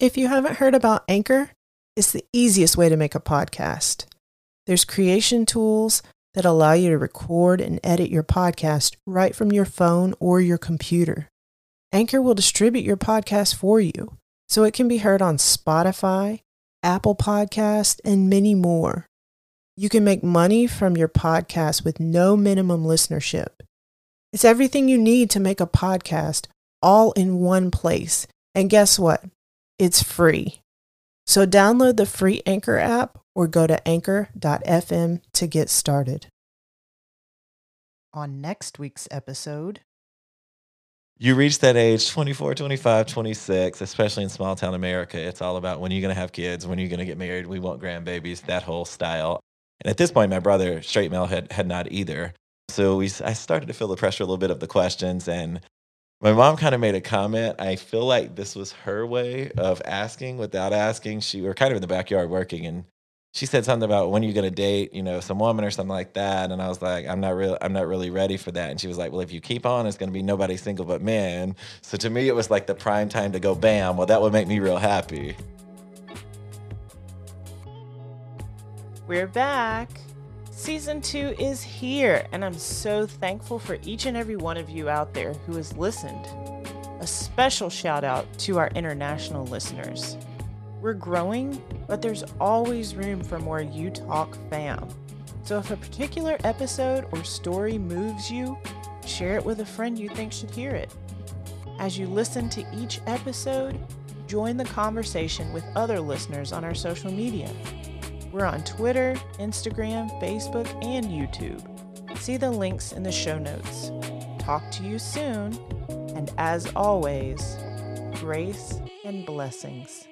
If you haven't heard about Anchor, it's the easiest way to make a podcast. There's creation tools that allow you to record and edit your podcast right from your phone or your computer. Anchor will distribute your podcast for you so it can be heard on Spotify, Apple Podcast, and many more. You can make money from your podcast with no minimum listenership. It's everything you need to make a podcast all in one place. And guess what? It's free. So download the free Anchor app or go to anchor.fm to get started. On next week's episode, you reach that age 24 25 26 especially in small town america it's all about when you're going to have kids when you're going to get married we want grandbabies that whole style and at this point my brother straight male had, had not either so we, i started to feel the pressure a little bit of the questions and my mom kind of made a comment i feel like this was her way of asking without asking she were kind of in the backyard working and she said something about when you're going to date, you know, some woman or something like that. And I was like, I'm not real, I'm not really ready for that. And she was like, well, if you keep on, it's going to be nobody single but men. So to me, it was like the prime time to go bam. Well, that would make me real happy. We're back. Season two is here, and I'm so thankful for each and every one of you out there who has listened. A special shout out to our international listeners. We're growing, but there's always room for more You Talk fam. So if a particular episode or story moves you, share it with a friend you think should hear it. As you listen to each episode, join the conversation with other listeners on our social media. We're on Twitter, Instagram, Facebook, and YouTube. See the links in the show notes. Talk to you soon, and as always, grace and blessings.